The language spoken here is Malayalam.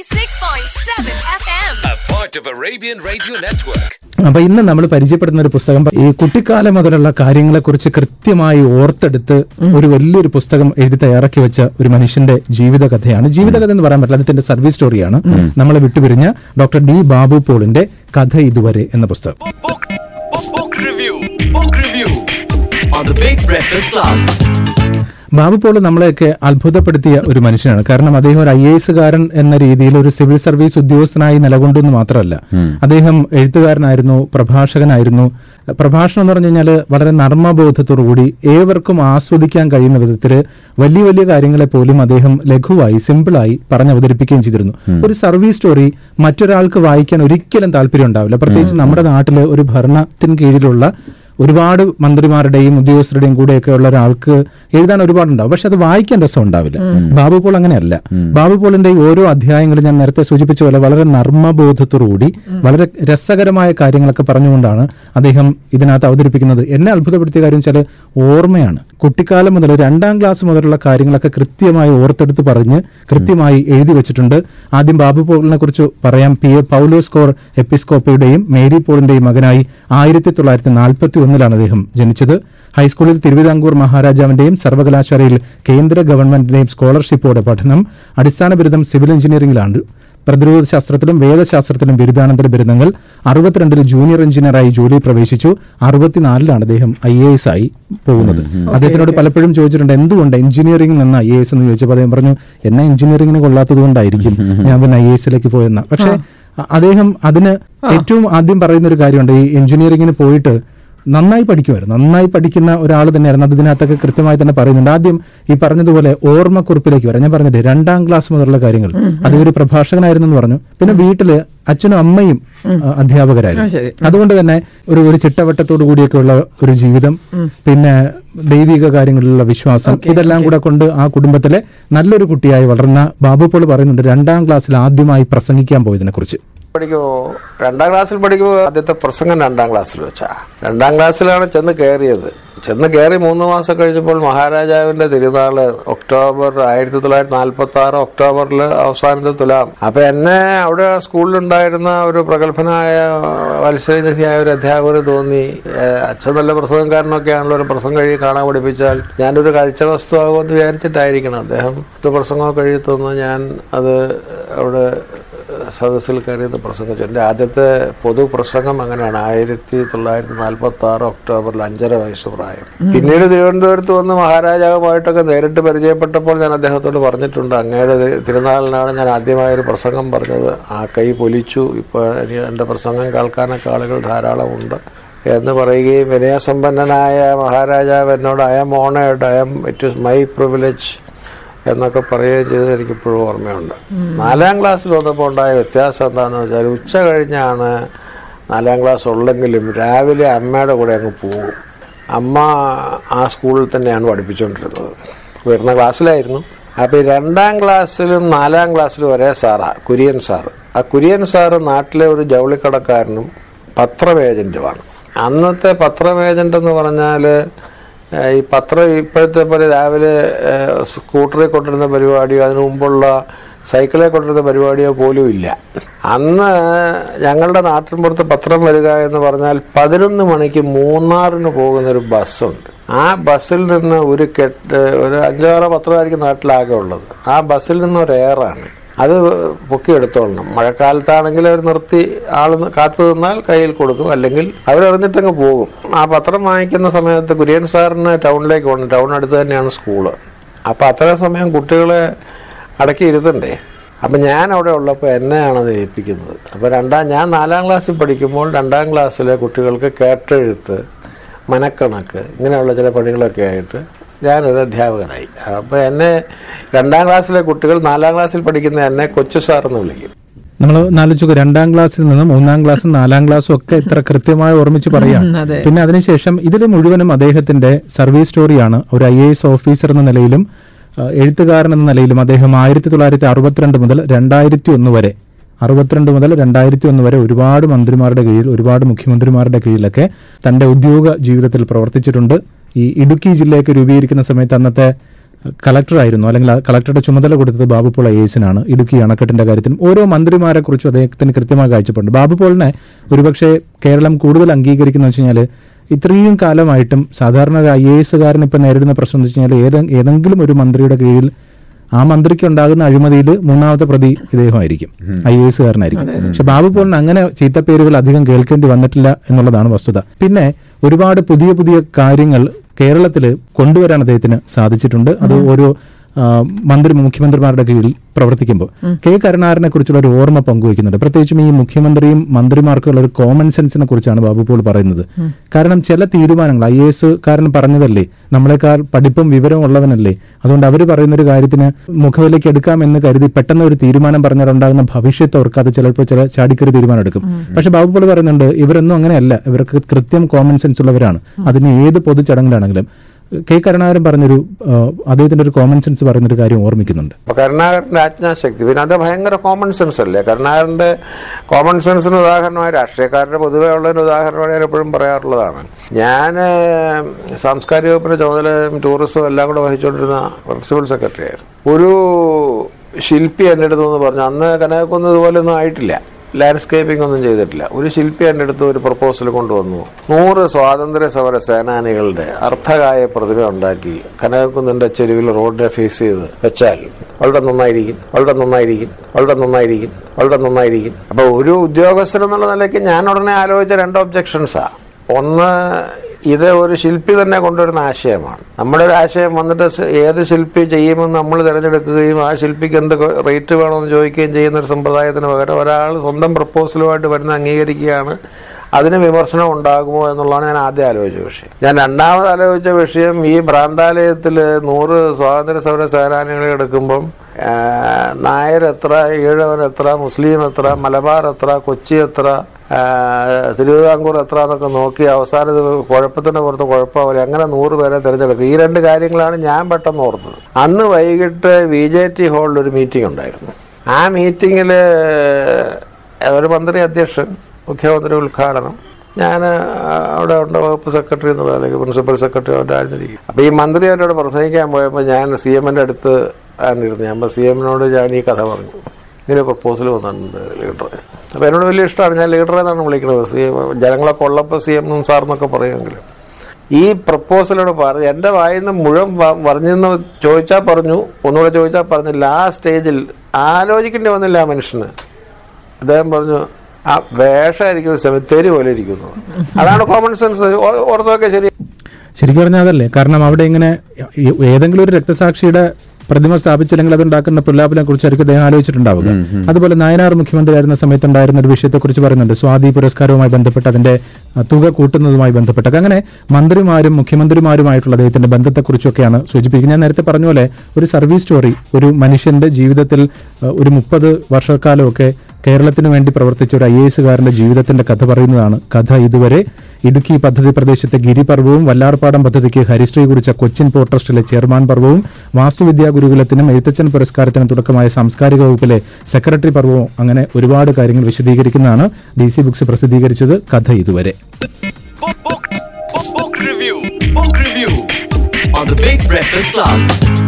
96.7 FM. A part of Arabian Radio Network. അപ്പൊ ഇന്ന് നമ്മൾ പരിചയപ്പെടുന്ന ഒരു പുസ്തകം ഈ കുട്ടിക്കാലം മുതലുള്ള കാര്യങ്ങളെ കുറിച്ച് കൃത്യമായി ഓർത്തെടുത്ത് ഒരു വലിയൊരു പുസ്തകം എഴുതി തയ്യാറാക്കി വെച്ച ഒരു മനുഷ്യന്റെ ജീവിതകഥയാണ് ജീവിതകഥ എന്ന് പറയാൻ പറ്റില്ല അതിന്റെ സർവീസ് സ്റ്റോറിയാണ് നമ്മളെ വിട്ടുപിരിഞ്ഞ ഡോക്ടർ ഡി ബാബു പോളിന്റെ കഥ ഇതുവരെ എന്ന പുസ്തകം Book, book, book review. Book review on the Big Breakfast Club. Babu Paul നമ്മളെയൊക്കെ അത്ഭുതപ്പെടുത്തിയ ഒരു മനുഷ്യനാണ്. കാരണം അദ്ദേഹം ഒരു ഐ എസ് കാരൻ എന്ന രീതിയിൽ ഒരു സിവിൽ സർവീസ് ഉദ്യോഗസ്ഥനായി നിലകൊണ്ടു എന്ന് മാത്രമല്ല അദ്ദേഹം എഴുത്തുകാരനായിരുന്നു പ്രഭാഷകനായിരുന്നു. പ്രഭാഷണം എന്ന് പറഞ്ഞു കഴിഞ്ഞാൽ വളരെ നർമ്മബോധത്തോടുകൂടി ഏവർക്കും ആസ്വദിക്കാൻ കഴിയുന്ന വിധത്തിൽ വലിയ വലിയ കാര്യങ്ങളെ പോലും അദ്ദേഹം ലഘുവായി സിമ്പിളായി പറഞ്ഞ് അവതരിപ്പിക്കുകയും ചെയ്തിരുന്നു. ഒരു സർവീസ് സ്റ്റോറി മറ്റൊരാൾക്ക് വായിക്കാൻ ഒരിക്കലും താല്പര്യം ഉണ്ടാവില്ല. പ്രത്യേകിച്ച് നമ്മുടെ നാട്ടിൽ ഒരു ഭരണത്തിന് കീഴിലുള്ള ഒരുപാട് മന്ത്രിമാരുടെയും ഉദ്യോഗസ്ഥരുടെയും കൂടെയൊക്കെ ഉള്ള ഒരാൾക്ക് എഴുതാൻ ഒരുപാടുണ്ടാവും. പക്ഷെ അത് വായിക്കാൻ രസം ഉണ്ടാവില്ല. ബാബു പോൾ അങ്ങനെയല്ല. ബാബു പോളിന്റെ ഓരോ അധ്യായങ്ങളും ഞാൻ നേരത്തെ സൂചിപ്പിച്ച പോലെ വളരെ നർമ്മബോധത്തോടുകൂടി വളരെ രസകരമായ കാര്യങ്ങളൊക്കെ പറഞ്ഞുകൊണ്ടാണ് അദ്ദേഹം ഇതിനകത്ത് അവതരിപ്പിക്കുന്നത് എന്നെ അത്ഭുതപ്പെടുത്തിയ കാര്യം വെച്ചാൽ ഓർമ്മയാണ്. കുട്ടിക്കാലം മുതൽ രണ്ടാം ക്ലാസ് മുതലുള്ള കാര്യങ്ങളൊക്കെ കൃത്യമായി ഓർത്തെടുത്ത് പറഞ്ഞ് കൃത്യമായി എഴുതി വെച്ചിട്ടുണ്ട്. ആദ്യം ബാബു പോളിനെ കുറിച്ച് പറയാം. പി. എ. പൗലോസ് കോർ എപ്പിസ്കോപ്പയുടെയും മേരി പോളിന്റെയും മകനായി ആയിരത്തി തൊള്ളായിരത്തി നാൽപ്പത്തി ഒന്നിലാണ് അദ്ദേഹം ജനിച്ചത്. ഹൈസ്കൂളിൽ തിരുവിതാംകൂർ മഹാരാജാവിന്റെയും സർവകലാശാലയിൽ കേന്ദ്ര ഗവൺമെന്റിന്റെയും സ്കോളർഷിപ്പോടെ പഠനം. അടിസ്ഥാന ബിരുദം സിവിൽ എഞ്ചിനീയറിംഗിലാണ്. പ്രതിരോധ ശാസ്ത്രത്തിലും വേദശാസ്ത്രത്തിലും ബിരുദാനന്തര ബിരുദങ്ങൾ അറുപത്തിരണ്ടിൽ ജൂനിയർ എഞ്ചിനീയറായി ജോലി പ്രവേശിച്ചു അറുപത്തിനാലിലാണ് അദ്ദേഹം ഐ എ എസ് ആയി പോകുന്നത്. അദ്ദേഹത്തിനോട് പലപ്പോഴും ചോദിച്ചിട്ടുണ്ട് എന്തുകൊണ്ട് എഞ്ചിനീയറിംഗ് നിന്ന് ഐ എ എസ് എന്ന് ചോദിച്ചപ്പോൾ അദ്ദേഹം പറഞ്ഞു എന്നെ എഞ്ചിനീയറിംഗിന് കൊള്ളാത്തത് കൊണ്ടായിരിക്കും. ഞാൻ പിന്നെ ഐ എ എസിലേക്ക് പോയെന്ന. പക്ഷേ അദ്ദേഹം അതിന് ഏറ്റവും ആദ്യം പറയുന്ന ഒരു കാര്യമുണ്ട് ഈ എഞ്ചിനീയറിംഗിന് പോയിട്ട് നന്നായി പഠിക്കുമായിരുന്നു നന്നായി പഠിക്കുന്ന ഒരാൾ തന്നെയായിരുന്നു. അത് ഇതിനകത്തൊക്കെ കൃത്യമായി തന്നെ പറയുന്നുണ്ട്. ആദ്യം ഈ പറഞ്ഞതുപോലെ ഓർമ്മക്കുറിപ്പിലേക്ക് വരാം. ഞാൻ പറഞ്ഞില്ലേ രണ്ടാം ക്ലാസ് മുതലുള്ള കാര്യങ്ങൾ. അത് ഒരു പ്രഭാഷകനായിരുന്നു എന്ന് പറഞ്ഞു. പിന്നെ വീട്ടിൽ അച്ഛനും അമ്മയും അധ്യാപകരായിരുന്നു. അതുകൊണ്ട് തന്നെ ഒരു ഒരു ചിട്ടവട്ടത്തോടു കൂടിയൊക്കെ ഉള്ള ഒരു ജീവിതം പിന്നെ ദൈവിക കാര്യങ്ങളിലുള്ള വിശ്വാസം ഇതെല്ലാം കൂടെ കൊണ്ട് ആ കുടുംബത്തിലെ നല്ലൊരു കുട്ടിയായി വളർന്ന ബാബു പോൾ പറയുന്നുണ്ട് രണ്ടാം ക്ലാസ്സിൽ ആദ്യമായി പ്രസംഗിക്കാൻ പോയതിനെ കുറിച്ച് പഠിക്കുമ്പോ രണ്ടാം ക്ലാസ്സിൽ പഠിക്കുമ്പോൾ ആദ്യത്തെ പ്രസംഗം രണ്ടാം ക്ലാസ്സിൽ വെച്ചാ. രണ്ടാം ക്ലാസ്സിലാണ് ചെന്ന് കയറിയത് ചെന്ന് കയറി മൂന്ന് മാസം കഴിഞ്ഞപ്പോൾ മഹാരാജാവിന്റെ തിരുനാൾ ഒക്ടോബർ ആയിരത്തി തൊള്ളായിരത്തി നാൽപ്പത്തി ആറ് ഒക്ടോബറിൽ അവസാനത്തെ തുലാം. അപ്പൊ എന്നെ അവിടെ സ്കൂളിലുണ്ടായിരുന്ന ഒരു പ്രഗത്ഭനായ മത്സരനിധിയായ ഒരു അധ്യാപകന് തോന്നി. അച്ഛൻ നല്ല പ്രസംഗക്കാരനൊക്കെ ആണല്ലോ ഒരു പ്രസംഗം കഴി കാണാൻ പഠിപ്പിച്ചാൽ ഞാനൊരു കാഴ്ച വസ്തുവാകുമെന്ന് വിചാരിച്ചിട്ടായിരിക്കണം. അദ്ദേഹം പ്രസംഗം പ്രസംഗമൊക്കെ കഴിയി തന്നു. ഞാൻ അത് അവിടെ സദസ്സിൽ കയറിയത് പ്രസംഗിച്ചു എന്റെ ആദ്യത്തെ പൊതു പ്രസംഗം അങ്ങനെയാണ്. ആയിരത്തി തൊള്ളായിരത്തി നാൽപ്പത്തി ആറ് ഒക്ടോബറിൽ അഞ്ചര വയസ്സ് പ്രായം. പിന്നീട് തിരുവനന്തപുരത്ത് വന്ന് മഹാരാജാവുമായിട്ടൊക്കെ നേരിട്ട് പരിചയപ്പെട്ടപ്പോൾ ഞാൻ അദ്ദേഹത്തോട് പറഞ്ഞിട്ടുണ്ട് അങ്ങയുടെ തിരുനാളിനാണ് ഞാൻ ആദ്യമായ ഒരു പ്രസംഗം പറഞ്ഞത്. ആ കൈ പൊലിച്ചു. ഇപ്പോൾ എന്റെ പ്രസംഗം കേൾക്കാനൊക്കെ ആളുകൾ ധാരാളമുണ്ട് എന്ന് പറയുകയും വിനയസമ്പന്നനായ മഹാരാജാവ് എന്നോട് I am honoured I am it is my privilege എന്നൊക്കെ പറയുകയും ചെയ്ത് എനിക്കിപ്പോഴും ഓർമ്മയുണ്ട്. നാലാം ക്ലാസ്സിൽ വന്നപ്പോൾ ഉണ്ടായ വ്യത്യാസം എന്താണെന്ന് വെച്ചാൽ ഉച്ച കഴിഞ്ഞാണ് നാലാം ക്ലാസ് ഉള്ളെങ്കിലും രാവിലെ അമ്മയുടെ കൂടെ അങ്ങ് പോകും. അമ്മ ആ സ്കൂളിൽ തന്നെയാണ് പഠിപ്പിച്ചുകൊണ്ടിരുന്നത്. വരുന്ന ക്ലാസ്സിലായിരുന്നു. അപ്പോൾ ഈ രണ്ടാം ക്ലാസ്സിലും നാലാം ക്ലാസ്സിലും ഒരേ സാറാ കുര്യൻ സാറ് ആ കുര്യൻ സാറ് നാട്ടിലെ ഒരു ജൗളിക്കടക്കാരനും പത്രം ഏജന്റുമാണ് അന്നത്തെ പത്രം ഏജന്റ് എന്ന് പറഞ്ഞാൽ ഈ പത്രം ഇപ്പോഴത്തെ പോലെ രാവിലെ സ്കൂട്ടറിൽ കൊണ്ടിരുന്ന പരിപാടിയോ അതിനു മുമ്പുള്ള സൈക്കിളിൽ കൊണ്ടിരുന്ന പരിപാടിയോ പോലും ഇല്ല. അന്ന് ഞങ്ങളുടെ നാട്ടിൻപുറത്ത് പത്രം വരിക എന്ന് പറഞ്ഞാൽ പതിനൊന്ന് മണിക്ക് മൂന്നാറിന് പോകുന്ന ഒരു ബസ്സുണ്ട്. ആ ബസ്സിൽ നിന്ന് ഒരു കെട്ട് ഒരു അഞ്ചാറോ പത്രമായിരിക്കും നാട്ടിലാകെ ഉള്ളത്. ആ ബസ്സിൽ നിന്ന് ഒരു എയറാണ്. അത് പൊക്കിയെടുത്തോളണം. മഴക്കാലത്താണെങ്കിൽ അവർ നിർത്തി ആൾ കാത്തു നിന്നാൽ കയ്യിൽ കൊടുക്കും. അല്ലെങ്കിൽ അവരറിഞ്ഞിട്ടങ്ങ് പോകും. ആ പത്രം വാങ്ങിക്കുന്ന സമയത്ത് കുര്യൻ സാറിന് ടൗണിലേക്ക് പോകണം. ടൗൺ അടുത്ത് തന്നെയാണ് സ്കൂൾ. അപ്പം അത്രയും സമയം കുട്ടികളെ അടക്കി ഇരുത്തണ്ടേ? അപ്പം ഞാൻ അവിടെ ഉള്ളപ്പോൾ എന്നെയാണ് അത് ഏൽപ്പിക്കുന്നത്. അപ്പോൾ രണ്ടാം ഞാൻ നാലാം ക്ലാസ്സിൽ പഠിക്കുമ്പോൾ രണ്ടാം ക്ലാസ്സിലെ കുട്ടികൾക്ക് കേട്ടെഴുത്ത് മനക്കണക്ക് ഇങ്ങനെയുള്ള ചില പണികളൊക്കെ ആയിട്ട് ഞാനൊരു അധ്യാപകനായി. അപ്പോൾ എന്നെ രണ്ടാം ക്ലാസ്സിലെ കുട്ടികൾ നാലാം ക്ലാസ്സിൽ പഠിക്കുന്ന എന്നെ കൊച്ചു സാർ എന്ന് വിളിക്കും. നമ്മൾ നാലോചിക്കും രണ്ടാം ക്ലാസ്സിൽ നിന്ന് മൂന്നാം ക്ലാസ്സും നാലാം ക്ലാസ്സും ഒക്കെ ഇത്ര കൃത്യമായി ഓർമ്മിച്ച് പറയാം. പിന്നെ അതിനുശേഷം ഇതിൽ മുഴുവനും അദ്ദേഹത്തിന്റെ സർവീസ് സ്റ്റോറിയാണ്. ഒരു ഐ എ എസ് ഓഫീസർ എന്ന നിലയിലും എഴുത്തുകാരൻ എന്ന നിലയിലും അദ്ദേഹം ആയിരത്തി തൊള്ളായിരത്തി അറുപത്തിരണ്ട് മുതൽ രണ്ടായിരത്തി ഒന്ന് വരെ അറുപത്തിരണ്ട് മുതൽ രണ്ടായിരത്തി ഒന്ന് വരെ ഒരുപാട് മന്ത്രിമാരുടെ കീഴിൽ ഒരുപാട് മുഖ്യമന്ത്രിമാരുടെ കീഴിലൊക്കെ തന്റെ ഉദ്യോഗ ജീവിതത്തിൽ പ്രവർത്തിച്ചിട്ടുണ്ട്. ഈ ഇടുക്കി ജില്ലയൊക്കെ രൂപീകരിക്കുന്ന സമയത്ത് അന്നത്തെ കളക്ടറായിരുന്നു അല്ലെങ്കിൽ കളക്ടറുടെ ചുമതല കൊടുത്തത് ബാബു പോൾ ഐ എസിനാണ് ഇടുക്കി അണക്കെട്ടിന്റെ കാര്യത്തിൽ ഓരോ മന്ത്രിമാരെ കുറിച്ചും അദ്ദേഹത്തിന് കൃത്യമായ കാഴ്ചപ്പാടുണ്ട് ബാബു പോളിനെ ഒരുപക്ഷെ കേരളം കൂടുതൽ അംഗീകരിക്കുന്ന വെച്ച് കഴിഞ്ഞാൽ ഇത്രയും കാലമായിട്ടും സാധാരണ ഒരു ഐ എ എസുകാരൻ ഇപ്പം നേരിടുന്ന പ്രശ്നം എന്ന് വെച്ച് കഴിഞ്ഞാൽ ഏതെ ഏതെങ്കിലും ഒരു മന്ത്രിയുടെ കീഴിൽ ആ മന്ത്രിക്ക് ഉണ്ടാകുന്ന അഴിമതിയിൽ മൂന്നാമത്തെ പ്രതി ഇദ്ദേഹമായിരിക്കും ഐ എ എസുകാരനായിരിക്കും പക്ഷെ ബാബു പോളിന് അങ്ങനെ ചീത്തപ്പേരുകൾ അധികം കേൾക്കേണ്ടി വന്നിട്ടില്ല എന്നുള്ളതാണ് വസ്തുത. പിന്നെ ഒരുപാട് പുതിയ പുതിയ കാര്യങ്ങൾ കേരളത്തിൽ കൊണ്ടുവരാൻ അദ്ദേഹത്തിന് സാധിച്ചിട്ടുണ്ട്. അത് ഓരോ മന്ത്രി മുഖ്യമന്ത്രിമാരുടെ കീഴിൽ പ്രവർത്തിക്കുമ്പോൾ കെ കരുണാകരനെ കുറിച്ചുള്ള ഒരു ഓർമ്മ പങ്കുവയ്ക്കുന്നുണ്ട്. പ്രത്യേകിച്ചും ഈ മുഖ്യമന്ത്രിയും മന്ത്രിമാർക്കുള്ള ഒരു കോമൺ സെൻസിനെ കുറിച്ചാണ് ബാബു പോൾ പറയുന്നത്. കാരണം ചില തീരുമാനങ്ങൾ ഐ എസ് കാരൻ പറഞ്ഞതല്ലേ നമ്മളെക്കാൾ പഠിപ്പും വിവരവും ഉള്ളവനല്ലേ അതുകൊണ്ട് അവർ പറയുന്ന ഒരു കാര്യത്തിന് മുഖവിലേക്ക് എടുക്കാം എന്ന് കരുതി പെട്ടെന്ന് ഒരു തീരുമാനം പറഞ്ഞാൽ ഉണ്ടാകുന്ന ഭവിഷ്യത്ത് അവർക്ക് അത് ചിലപ്പോൾ ചില ചാടിക്കറി തീരുമാനം എടുക്കും. പക്ഷെ ബാബു പോൾ പറയുന്നുണ്ട് ഇവരൊന്നും അങ്ങനെയല്ല ഇവർക്ക് കൃത്യം കോമൺ സെൻസ് ഉള്ളവരാണ്. അതിന് ഏത് പൊതുചടങ്ങിലാണെങ്കിലും കെ കരുണാകരൻ പറഞ്ഞൊരു അദ്ദേഹത്തിന്റെ ഒരു കോമൺ സെൻസ് പറയുന്നൊരു കാര്യം ഓർമ്മിക്കുന്നുണ്ട്. കരുണാകരന്റെ ആജ്ഞാശക്തി പിന്നെ അത് ഭയങ്കര കോമൺ സെൻസ് അല്ലേ? കരുണാകരന്റെ കോമൺ സെൻസിന് ഉദാഹരണമായി രാഷ്ട്രീയക്കാരുടെ പൊതുവെ ഉള്ളൊരു ഉദാഹരണമായി ഞാൻ എപ്പോഴും പറയാറുള്ളതാണ്. ഞാൻ സാംസ്കാരിക വകുപ്പിന്റെ ചുമതലയും ടൂറിസവും എല്ലാം കൂടെ വഹിച്ചുകൊണ്ടിരുന്ന പ്രിൻസിപ്പൽ സെക്രട്ടറി ആയിരുന്നു. ഒരു ശില്പി എന്റെ അടുത്ത് പറഞ്ഞു അന്ന് കനകക്കൊന്നും ഇതുപോലൊന്നും ആയിട്ടില്ല. ലാൻഡ്സ്കേപ്പിംഗ് ഒന്നും ചെയ്തിട്ടില്ല. ഒരു ശില്പി എന്റെ അടുത്ത് ഒരു പ്രപ്പോസൽ കൊണ്ടുവന്നു. നൂറ് സ്വാതന്ത്ര്യ സമര സേനാനികളുടെ അർത്ഥകായ പ്രതിമ ഉണ്ടാക്കി. കനകക്കുന്നിന്റെ ചെരുവിൽ റോഡിനെ ഫേസ് ചെയ്ത് വെച്ചാൽ വളരെ നന്നായിരിക്കും വളരെ നന്നായിരിക്കും വളരെ നന്നായിരിക്കും വളരെ നന്നായിരിക്കും. അപ്പൊ ഒരു ഉദ്യോഗസ്ഥൻ എന്നുള്ള നിലയ്ക്ക് ഞാൻ ഉടനെ ആലോചിച്ച രണ്ട് ഒബ്ജക്ഷൻസാ ഒന്ന് ഇത് ഒരു ശില്പി തന്നെ കൊണ്ടുവരുന്ന ആശയമാണ്. നമ്മുടെ ഒരു ആശയം വന്നിട്ട് ഏത് ശില്പി ചെയ്യുമെന്ന് നമ്മൾ തിരഞ്ഞെടുക്കുകയും ആ ശില്പിക്ക് എന്ത് റേറ്റ് വേണമെന്ന് ചോദിക്കുകയും ചെയ്യുന്ന ഒരു സമ്പ്രദായത്തിന് പകരം ഒരാൾ സ്വന്തം പ്രപ്പോസലുമായിട്ട് വരുന്ന അംഗീകരിക്കുകയാണ്. അതിന് വിമർശനം ഉണ്ടാകുമോ എന്നുള്ളതാണ് ഞാൻ ആദ്യം ആലോചിച്ച വിഷയം. ഞാൻ രണ്ടാമത് ആലോചിച്ച വിഷയം ഈ ഭ്രാന്താലയത്തിൽ നൂറ് സ്വാതന്ത്ര്യ സമര സേനാനികളെ എടുക്കുമ്പം നായർ എത്ര ഈഴവൻ എത്ര മുസ്ലിം എത്ര മലബാർ എത്ര കൊച്ചി എത്ര തിരുവിതാംകൂർ എത്ര എന്നൊക്കെ നോക്കി അവസാനം കുഴപ്പത്തിന്റെ പുറത്ത് കുഴപ്പമാവില്ല. അങ്ങനെ നൂറ് പേരെ തിരഞ്ഞെടുക്കും. ഈ രണ്ട് കാര്യങ്ങളാണ് ഞാൻ പെട്ടെന്ന് ഓർത്തത്. അന്ന് വൈകിട്ട് വി ജെ ടി ഹാളിൽ ഒരു മീറ്റിംഗ് ഉണ്ടായിരുന്നു. ആ മീറ്റിങ്ങിൽ ഒരു മന്ത്രി അധ്യക്ഷൻ മുഖ്യമന്ത്രി ഉദ്ഘാടനം. ഞാൻ അവിടെ ഉണ്ട് വകുപ്പ് സെക്രട്ടറി എന്നുള്ള അല്ലെങ്കിൽ പ്രിൻസിപ്പൽ സെക്രട്ടറി അവിടെ ആയിരുന്നിരിക്കും. അപ്പോൾ ഈ മന്ത്രി എന്നോട് പ്രസംഗിക്കാൻ പോയപ്പോൾ ഞാൻ സി എമ്മിന്റെ അടുത്ത് ആയിരുന്നു ഞാൻ സി എമ്മിനോട് ഞാൻ ഈ കഥ പറഞ്ഞു. ഇങ്ങനെ പ്രപ്പോസൽ വന്നിട്ടുണ്ട് ലീഡർ അപ്പോൾ എന്നോട് വലിയ ഇഷ്ടമാണ്. ഞാൻ ലീഡർ വിളിക്കുന്നത്. സി എം ജനങ്ങളെ ഉള്ളപ്പോൾ സി എം സാർ എന്നൊക്കെ പറയുമെങ്കിലും. ഈ പ്രപ്പോസലോട് പറഞ്ഞു എന്റെ വായിന്ന് മുഴുവൻ പറഞ്ഞു പറഞ്ഞെന്ന് ചോദിച്ചാൽ പറഞ്ഞു ഒന്നുകൂടെ ചോദിച്ചാൽ പറഞ്ഞു ലാസ്റ്റ് സ്റ്റേജിൽ ആലോചിക്കേണ്ടി വന്നില്ല ആ മനുഷ്യന്. അദ്ദേഹം പറഞ്ഞു ആ വേഷമായിരിക്കും സെമിത്തേരി പോലെ ഇരിക്കുന്നു. അതാണ് കോമൺ സെൻസ് ഓർത്തൊക്കെ ശരി. ശരിക്കും പറഞ്ഞാൽ അതല്ലേ? കാരണം അവിടെ ഇങ്ങനെ ഏതെങ്കിലും ഒരു രക്തസാക്ഷിയുടെ പ്രതിമ സ്ഥാപിച്ചില്ലെങ്കിൽ അതുണ്ടാക്കുന്ന പ്രലാപനെ കുറിച്ചായിരിക്കും അദ്ദേഹം ആലോചിച്ചിട്ടുണ്ടാവുക. അതുപോലെ നായനാർ മുഖ്യമന്ത്രിയായിരുന്ന സമയത്തുണ്ടായിരുന്ന ഒരു വിഷയത്തെക്കുറിച്ച് പറയുന്നുണ്ട്. സ്വാതി പുരസ്കാരവുമായി ബന്ധപ്പെട്ട് അതിന്റെ തുക കൂട്ടുന്നതുമായി ബന്ധപ്പെട്ടൊക്കെ അങ്ങനെ മന്ത്രിമാരും മുഖ്യമന്ത്രിമാരുമായിട്ടുള്ള അദ്ദേഹത്തിന്റെ ബന്ധത്തെക്കുറിച്ചൊക്കെയാണ് സൂചിപ്പിക്കുന്നത്. ഞാൻ നേരത്തെ പറഞ്ഞ പോലെ ഒരു സർവീസ് സ്റ്റോറി ഒരു മനുഷ്യന്റെ ജീവിതത്തിൽ ഒരു മുപ്പത് വർഷക്കാലമൊക്കെ കേരളത്തിന് വേണ്ടി പ്രവർത്തിച്ച ഒരു ഐ എ എസുകാരന്റെ ജീവിതത്തിന്റെ കഥ പറയുന്നതാണ് കഥ ഇതുവരെ. ഇടുക്കി പദ്ധതി പ്രദേശത്തെ ഗിരിപർവവും വല്ലാർപാടം പദ്ധതിക്ക് ഹരിശ്രീ കുറിച്ച കൊച്ചിൻ പോർട്ട് ട്രസ്റ്റിലെ ചെയർമാൻ പർവവും വാസ്തുവിദ്യാ ഗുരുകുലത്തിനും എഴുത്തച്ഛൻ പുരസ്കാരത്തിനും തുടക്കമായ സാംസ്കാരിക വകുപ്പിലെ സെക്രട്ടറി പർവവും അങ്ങനെ ഒരുപാട് കാര്യങ്ങൾ വിശദീകരിക്കുന്നതാണ് ഡി സി ബുക്സ് പ്രസിദ്ധീകരിച്ചത് കഥ ഇതുവരെ on the Big Breakfast Club.